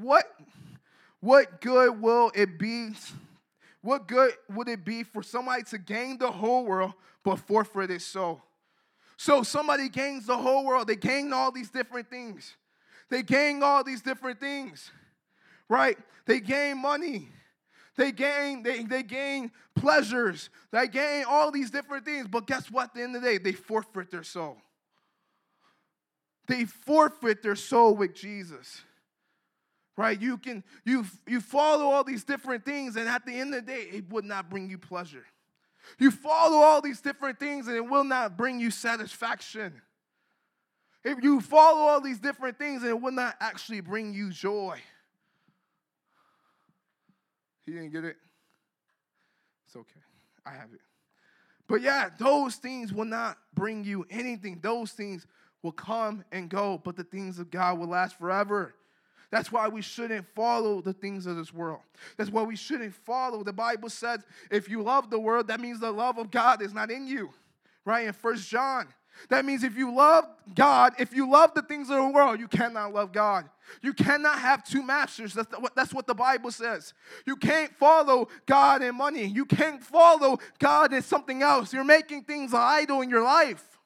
what, what good will it be? What good would it be for somebody to gain the whole world but forfeit his soul? So somebody gains the whole world. They gain all these different things. They gain all these different things, right? They gain money. They gain, they, they gain pleasures. They gain all these different things. But guess what? At the end of the day, they forfeit their soul. They forfeit their soul with Jesus. Right? You can you you follow all these different things, and at the end of the day, it would not bring you pleasure. You follow all these different things, and it will not bring you satisfaction. If you follow all these different things, and it will not actually bring you joy. He didn't get it? It's okay. I have it. But yeah, those things will not bring you anything. Those things will come and go, but the things of God will last forever. That's why we shouldn't follow the things of this world. That's why we shouldn't follow. The Bible says if you love the world, that means the love of God is not in you, right? In First John. That means if you love God, if you love the things of the world, you cannot love God. You cannot have two masters. That's, the, that's what the Bible says. You can't follow God and money. You can't follow God and something else. You're making things idol in your life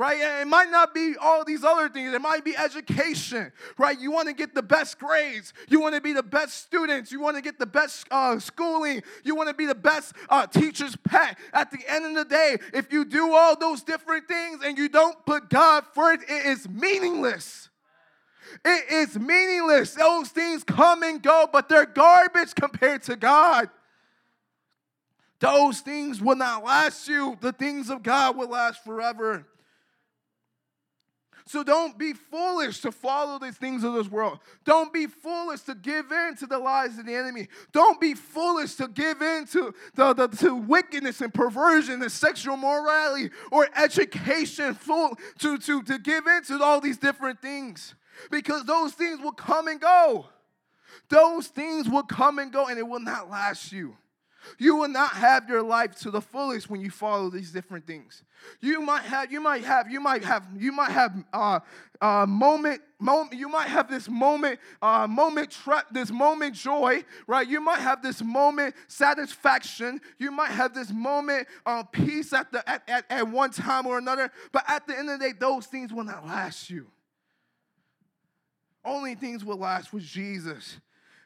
right? It might not be all these other things. It might be education, right? You want to get the best grades. You want to be the best students. You want to get the best uh, schooling. You want to be the best uh, teacher's pet. At the end of the day, if you do all those different things and you don't put God first, it is meaningless. It is meaningless. Those things come and go, but they're garbage compared to God. Those things will not last you. The things of God will last forever. So don't be foolish to follow the things of this world. Don't be foolish to give in to the lies of the enemy. Don't be foolish to give in to, the, the, to wickedness and perversion and sexual morality or education, fool, to, to, to give in to all these different things. Because those things will come and go. Those things will come and go and it will not last you. You will not have your life to the fullest when you follow these different things. You might have, you might have, you might have, you might have uh, uh, moment, moment. You might have this moment, uh, moment, tra- this moment joy, right? You might have this moment satisfaction. You might have this moment uh, peace at the at, at, at one time or another. But at the end of the day, those things will not last you. Only things will last with Jesus.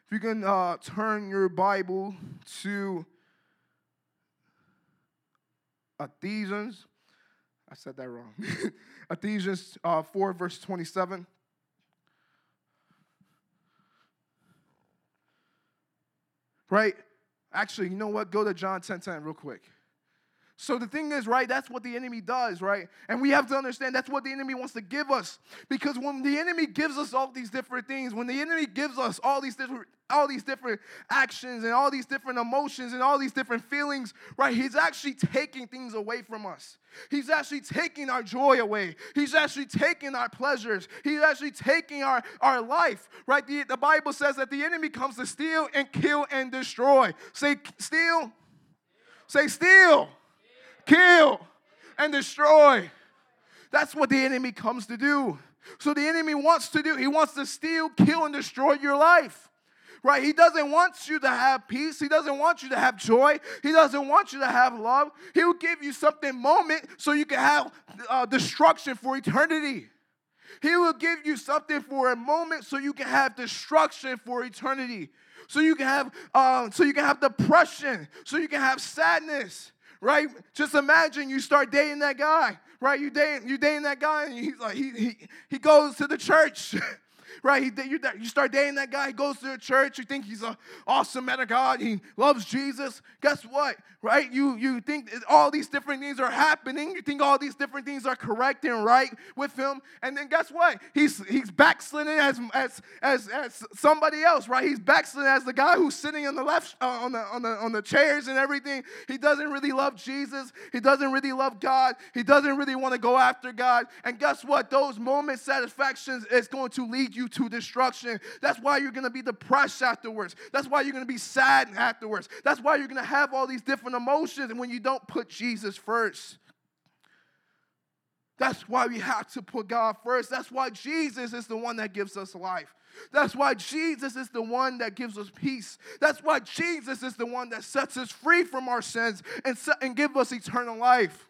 If you can uh, turn your Bible to Ephesians, I said that wrong. Ephesians uh, 4, verse 27. Right? Actually, you know what? Go to John 10 10 real quick. So the thing is, right, that's what the enemy does, right? And we have to understand that's what the enemy wants to give us. Because when the enemy gives us all these different things, when the enemy gives us all these different all these different actions and all these different emotions and all these different feelings, right? He's actually taking things away from us. He's actually taking our joy away. He's actually taking our pleasures. He's actually taking our, our life, right? The, the Bible says that the enemy comes to steal and kill and destroy. Say, steal. Say, steal kill, and destroy. That's what the enemy comes to do. So the enemy wants to do, he wants to steal, kill, and destroy your life. Right? He doesn't want you to have peace. He doesn't want you to have joy. He doesn't want you to have love. He will give you something moment so you can have uh, destruction for eternity. He will give you something for a moment so you can have destruction for eternity. So you can have uh, so you can have depression. So you can have sadness right? Just imagine you start dating that guy, right? You dating, you dating that guy, and he's like, he, he, he goes to the church. right? You, start dating that guy, he goes to the church, you think he's an awesome man of God, he loves Jesus. Guess what? Right? You, you think all these different things are happening, you think all these different things are correct and right with him, and then guess what? He's he's backsliding as as as, as somebody else, right? He's backsliding as the guy who's sitting on the left uh, on the on the on the chairs and everything. He doesn't really love Jesus. He doesn't really love God. He doesn't really want to go after God. And guess what? Those moment satisfactions is going to lead you to destruction. That's why you're going to be depressed afterwards. That's why you're going to be sad afterwards. That's why you're going to have all these different emotions when you don't put Jesus first. That's why we have to put God first. That's why Jesus is the one that gives us life. That's why Jesus is the one that gives us peace. That's why Jesus is the one that sets us free from our sins and, and give us eternal life.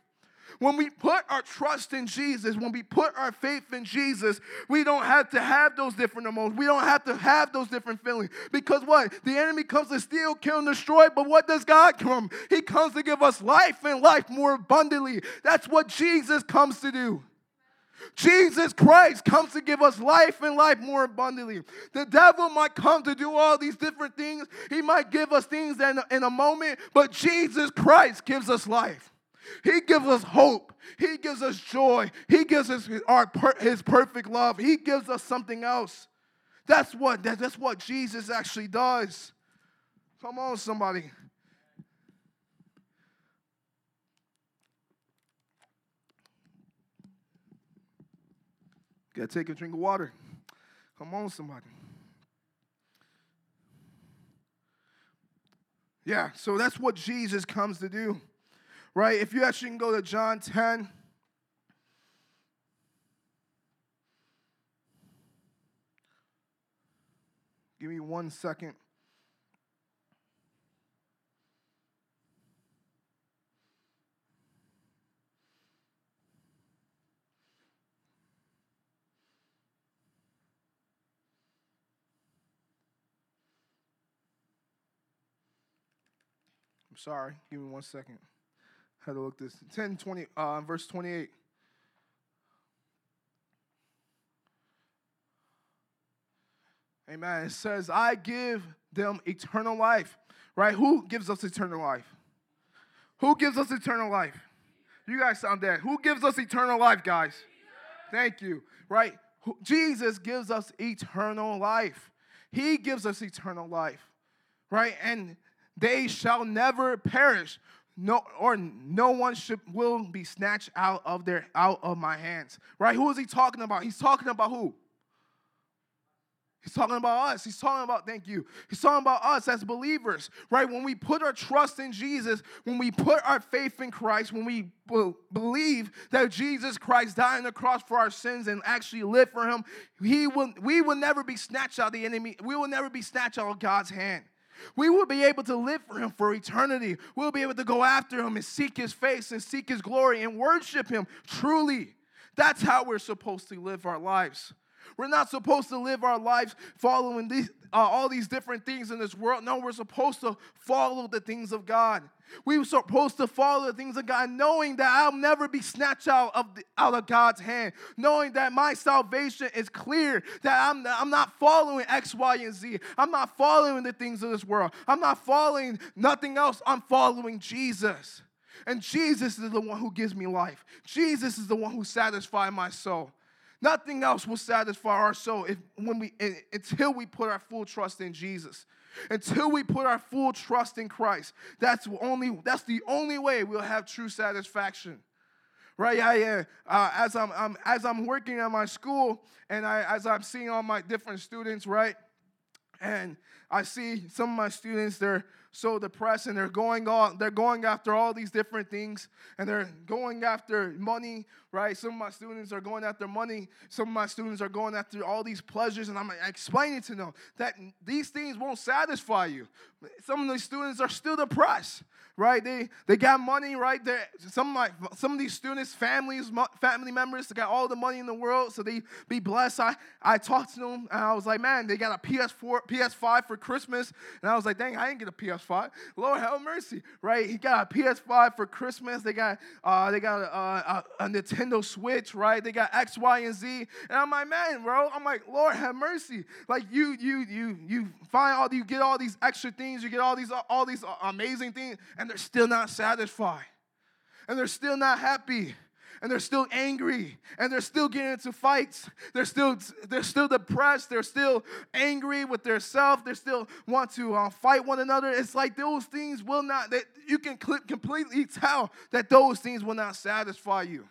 When we put our trust in Jesus, when we put our faith in Jesus, we don't have to have those different emotions. We don't have to have those different feelings. Because what? The enemy comes to steal, kill, and destroy. But what does God come? He comes to give us life and life more abundantly. That's what Jesus comes to do. Jesus Christ comes to give us life and life more abundantly. The devil might come to do all these different things. He might give us things in a, in a moment, but Jesus Christ gives us life. He gives us hope. He gives us joy. He gives us our, his perfect love. He gives us something else. That's what, that's what Jesus actually does. Come on, somebody. Gotta take a drink of water. Come on, somebody. Yeah, so that's what Jesus comes to do right? If you actually can go to John 10. Give me one second. I'm sorry. Give me one second had to look this 10 20 uh, verse 28 amen. It says i give them eternal life. Right? Who gives us eternal life? Who gives us eternal life? You guys sound dead. Who gives us eternal life guys? Thank you. Right? Jesus gives us eternal life. He gives us eternal life. Right? And they shall never perish no or no one should will be snatched out of their out of my hands. Right? Who is he talking about? He's talking about who? He's talking about us. He's talking about thank you. He's talking about us as believers right? When we put our trust in jesus when we put our faith in christ when we believe that jesus christ died on the cross for our sins and actually live for him he will we will never be snatched out of the enemy. We will never be snatched out of god's hand we will be able to live for Him for eternity. We'll be able to go after Him and seek His face and seek His glory and worship Him truly. That's how we're supposed to live our lives. We're not supposed to live our lives following these, uh, all these different things in this world. No, we're supposed to follow the things of God. We were supposed to follow the things of God, knowing that I'll never be snatched out of, the, out of God's hand, knowing that my salvation is clear, that I'm, I'm not following X, Y, and Z. I'm not following the things of this world. I'm not following nothing else. I'm following Jesus. And Jesus is the one who gives me life. Jesus is the one who satisfies my soul. Nothing else will satisfy our soul if, when we, until we put our full trust in Jesus. Until we put our full trust in Christ. That's, only, that's the only way we'll have true satisfaction. Right? Yeah, uh, as, I'm, I'm, as I'm working at my school and I, as I'm seeing all my different students, right? And I see some of my students, they're so depressed and they're going on they're going after all these different things and they're going after money right some of my students are going after money some of my students are going after all these pleasures and i'm explaining to them that these things won't satisfy you some of the students are still depressed right? They they got money, right? There, some of my some of these students, families, family members, they got all the money in the world, so they be blessed. I I talked to them and I was like, man, they got a PS4, PS5 for Christmas, and I was like, dang, I didn't get a PS5. Lord have mercy, right? He got a PS5 for Christmas. They got uh they got a, a, Nintendo Switch, right? They got X, Y, and Z, and I'm like, man, bro, I'm like, Lord have mercy. Like you you you you find all you get all these extra things, you get all these all these amazing things. And they're still not satisfied. And they're still not happy. And they're still angry. And they're still getting into fights. They're still, they're still depressed. They're still angry with their self. They still want to uh, fight one another. It's like those things will not, that you can completely tell that those things will not satisfy you.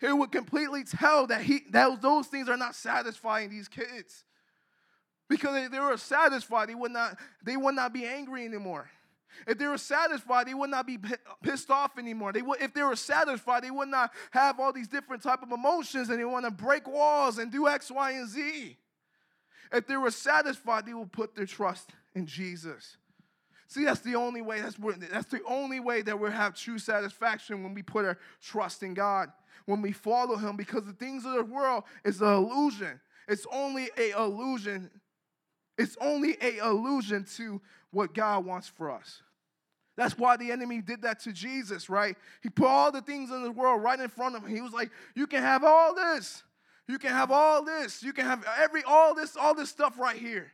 He would completely tell that he that those things are not satisfying these kids. Because if they were satisfied, they would not, they would not be angry anymore. If they were satisfied, they would not be pissed off anymore. They would, if they were satisfied, they would not have all these different type of emotions and they want to break walls and do X, Y, and Z. If they were satisfied, they would put their trust in Jesus. See, that's the only way. That's, that's the only way that we have true satisfaction when we put our trust in God, when we follow Him, because the things of the world is an illusion. It's only a illusion. It's only a illusion to what God wants for us. That's why the enemy did that to Jesus, right? He put all the things in the world right in front of him. He was like, "You can have all this. You can have all this. You can have every all this all this stuff right here."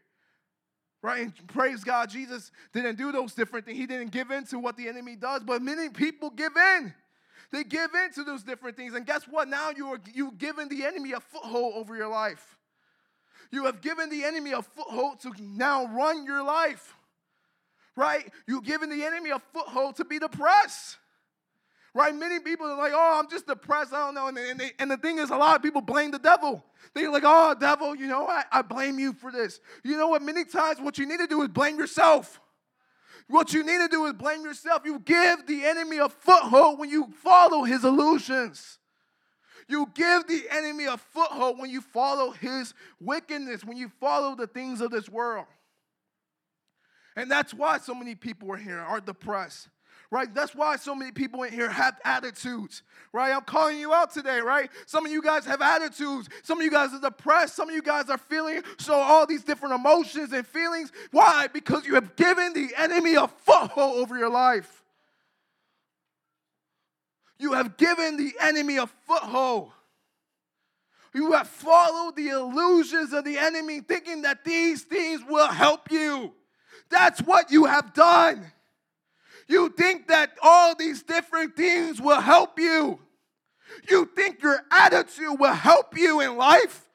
Right? And praise God, Jesus didn't do those different things. He didn't give in to what the enemy does, but many people give in. They give in to those different things. And guess what? Now you are you've given the enemy a foothold over your life. You have given the enemy a foothold to now run your life. Right? You're giving the enemy a foothold to be depressed. Right? Many people are like, oh, I'm just depressed. I don't know. And, and, they, and the thing is, a lot of people blame the devil. They're like, oh, devil, you know, I, I blame you for this. You know what? Many times, what you need to do is blame yourself. What you need to do is blame yourself. You give the enemy a foothold when you follow his illusions. You give the enemy a foothold when you follow his wickedness, when you follow the things of this world. And that's why so many people are here are depressed. Right? That's why so many people in here have attitudes. Right? I'm calling you out today, right? Some of you guys have attitudes. Some of you guys are depressed. Some of you guys are feeling so all these different emotions and feelings. Why? Because you have given the enemy a foothold over your life. You have given the enemy a foothold. You have followed the illusions of the enemy, thinking that these things will help you. That's what you have done. You think that all these different things will help you. You think your attitude will help you in life.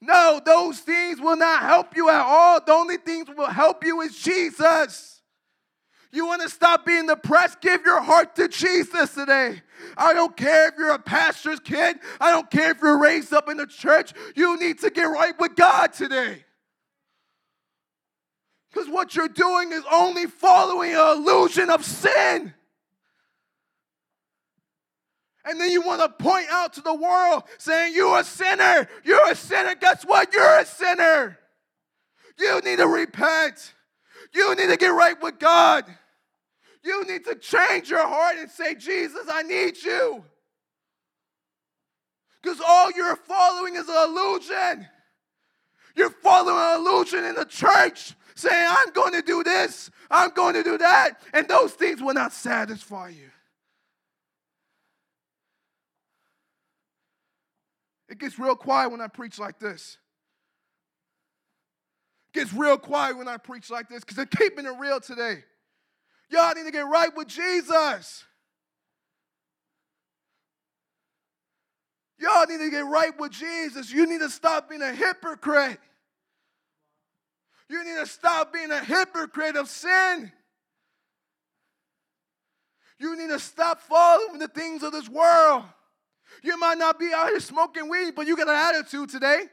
No, those things will not help you at all. The only things will help you is Jesus. You want to stop being depressed? Give your heart to Jesus today. I don't care if you're a pastor's kid. I don't care if you're raised up in the church. You need to get right with God today. Because what you're doing is only following an illusion of sin. And then you want to point out to the world saying, You're a sinner. You're a sinner. Guess what? You're a sinner. You need to repent. You need to get right with God. You need to change your heart and say, Jesus, I need you. Because all you're following is an illusion. You're following an illusion in the church saying, I'm going to do this, I'm going to do that, and those things will not satisfy you. It gets real quiet when I preach like this. It gets real quiet when I preach like this because I'm keeping it real today. Y'all need to get right with Jesus. Y'all need to get right with Jesus. You need to stop being a hypocrite. You need to stop being a hypocrite of sin. You need to stop following the things of this world. You might not be out here smoking weed, but you got an attitude today.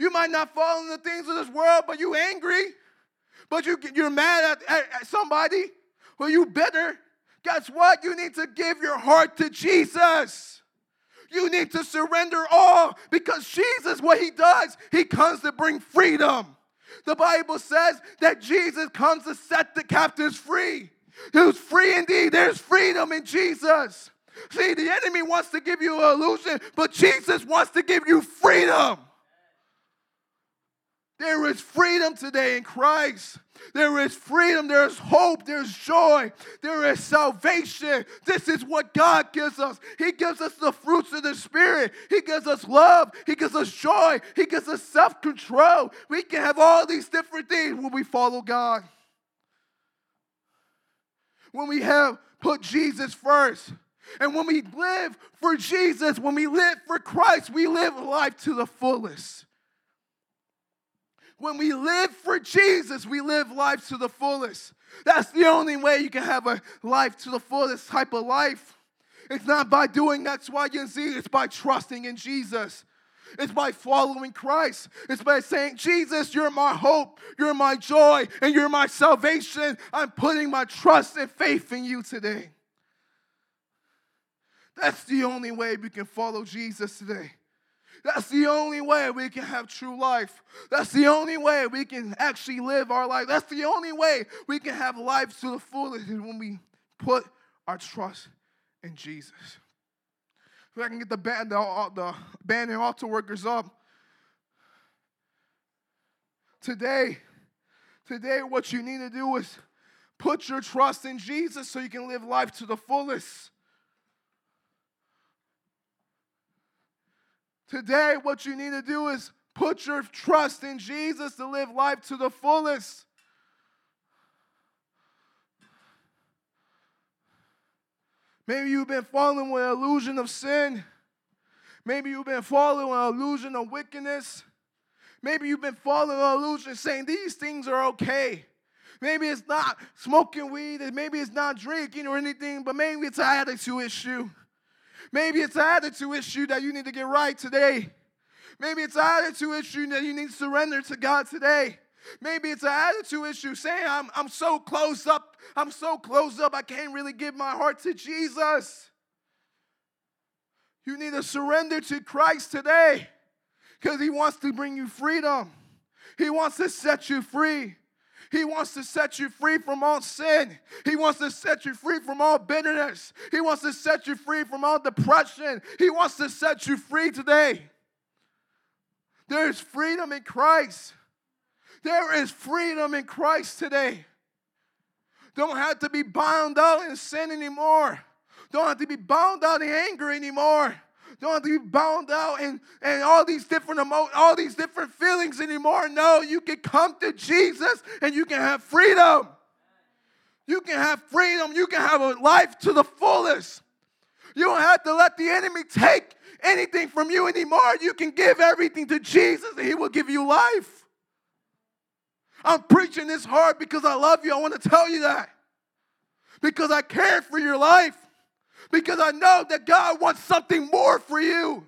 You might not follow the things of this world, but you angry. But you, you're mad at, at, at somebody. Well, you bitter. Guess what? You need to give your heart to Jesus. You need to surrender all because Jesus, what he does, he comes to bring freedom. The Bible says that Jesus comes to set the captives free. Who's free indeed? There's freedom in Jesus. See, the enemy wants to give you an illusion, but Jesus wants to give you freedom. There is freedom today in Christ. There is freedom, there is hope, there's joy, there is salvation. This is what God gives us. He gives us the fruits of the Spirit, He gives us love, He gives us joy, He gives us self control. We can have all these different things when we follow God. When we have put Jesus first. And when we live for Jesus, when we live for Christ, we live life to the fullest. When we live for Jesus, we live life to the fullest. That's the only way you can have a life to the fullest type of life. It's not by doing X, Y, and Z, it's by trusting in Jesus. It's by following Christ. It's by saying, Jesus, you're my hope, you're my joy, and you're my salvation. I'm putting my trust and faith in you today. That's the only way we can follow Jesus today. That's the only way we can have true life. That's the only way we can actually live our life. That's the only way we can have life to the fullest is when we put our trust in Jesus. If I can get the band, the, uh, the band and altar workers up. Today, today, what you need to do is put your trust in Jesus so you can live life to the fullest. Today, what you need to do is put your trust in Jesus to live life to the fullest. Maybe you've been following an illusion of sin. Maybe you've been following an illusion of wickedness. Maybe you've been following an illusion saying these things are okay. Maybe it's not smoking weed, maybe it's not drinking or anything, but maybe it's an attitude issue. Maybe it's an attitude issue that you need to get right today. Maybe it's an attitude issue that you need to surrender to God today. Maybe it's an attitude issue saying, I'm, I'm so close up, I'm so close up, I can't really give my heart to Jesus. You need to surrender to Christ today because He wants to bring you freedom, He wants to set you free. He wants to set you free from all sin. He wants to set you free from all bitterness. He wants to set you free from all depression. He wants to set you free today. There is freedom in Christ. There is freedom in Christ today. Don't have to be bound out in sin anymore. Don't have to be bound out in anger anymore. Don't have to be bound out and, and all these different emo- all these different feelings anymore. No, you can come to Jesus and you can have freedom. You can have freedom. You can have a life to the fullest. You don't have to let the enemy take anything from you anymore. You can give everything to Jesus and he will give you life. I'm preaching this hard because I love you. I want to tell you that. Because I care for your life because I know that God wants something more for you.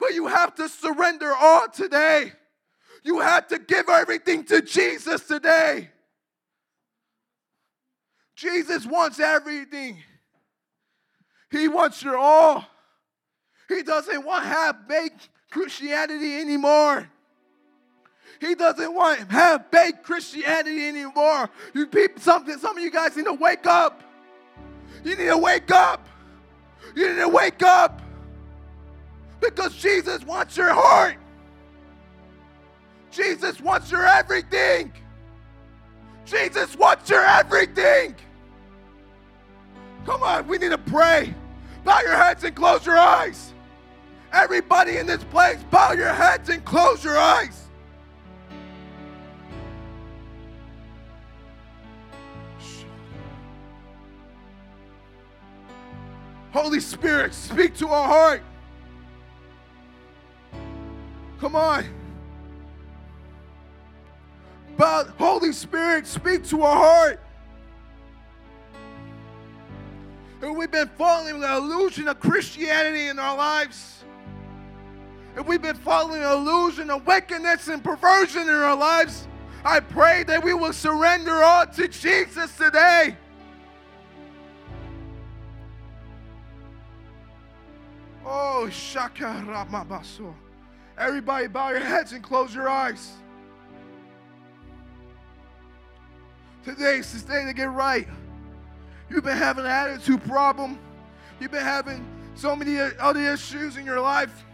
But you have to surrender all today. You have to give everything to Jesus today. Jesus wants everything. He wants your all. He doesn't want half-baked Christianity anymore. He doesn't want half-baked Christianity anymore. You people, something, some of you guys need to wake up. You need to wake up. You need to wake up because Jesus wants your heart. Jesus wants your everything. Jesus wants your everything. Come on, we need to pray. Bow your heads and close your eyes. Everybody in this place, bow your heads and close your eyes. Holy Spirit, speak to our heart. Come on. But Holy Spirit, speak to our heart. And we've been following the illusion of Christianity in our lives. If we've been following the illusion of wickedness and perversion in our lives, I pray that we will surrender all to Jesus today. Oh, Shaka Ramabaso. Everybody bow your heads and close your eyes. Today's the day to get right. You've been having an attitude problem. You've been having so many other issues in your life.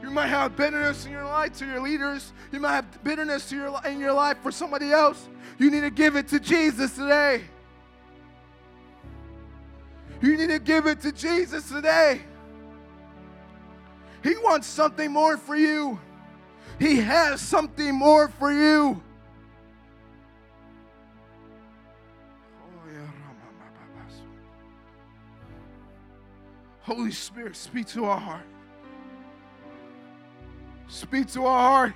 You might have bitterness in your life to your leaders. You might have bitterness to your, in your life for somebody else. You need to give it to Jesus today. You need to give it to Jesus today. He wants something more for you. He has something more for you. Holy Spirit, speak to our heart. Speak to our heart.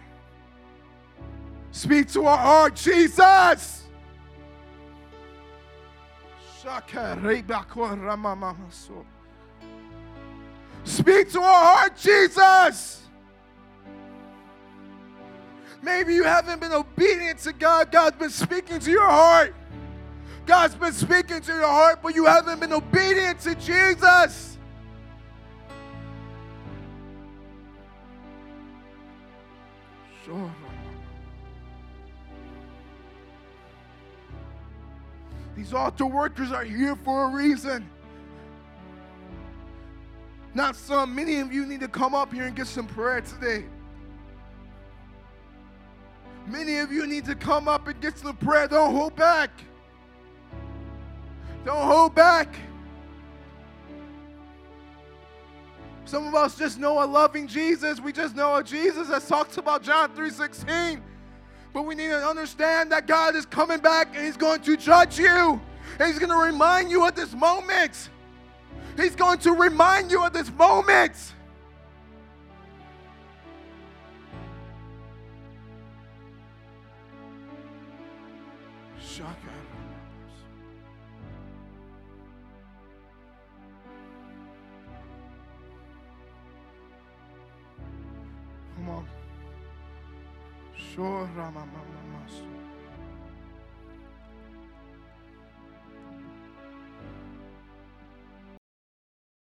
Speak to our heart, Jesus. Speak to our heart, Jesus. Maybe you haven't been obedient to God. God's been speaking to your heart. God's been speaking to your heart, but you haven't been obedient to Jesus. Sure. These altar workers are here for a reason. Not some. Many of you need to come up here and get some prayer today. Many of you need to come up and get some prayer. Don't hold back. Don't hold back. Some of us just know a loving Jesus. We just know a Jesus that talks about John 3:16. But we need to understand that God is coming back and He's going to judge you. And He's going to remind you at this moment. He's going to remind you at this moment. Come on. Sure, Rama, Mama, Masu.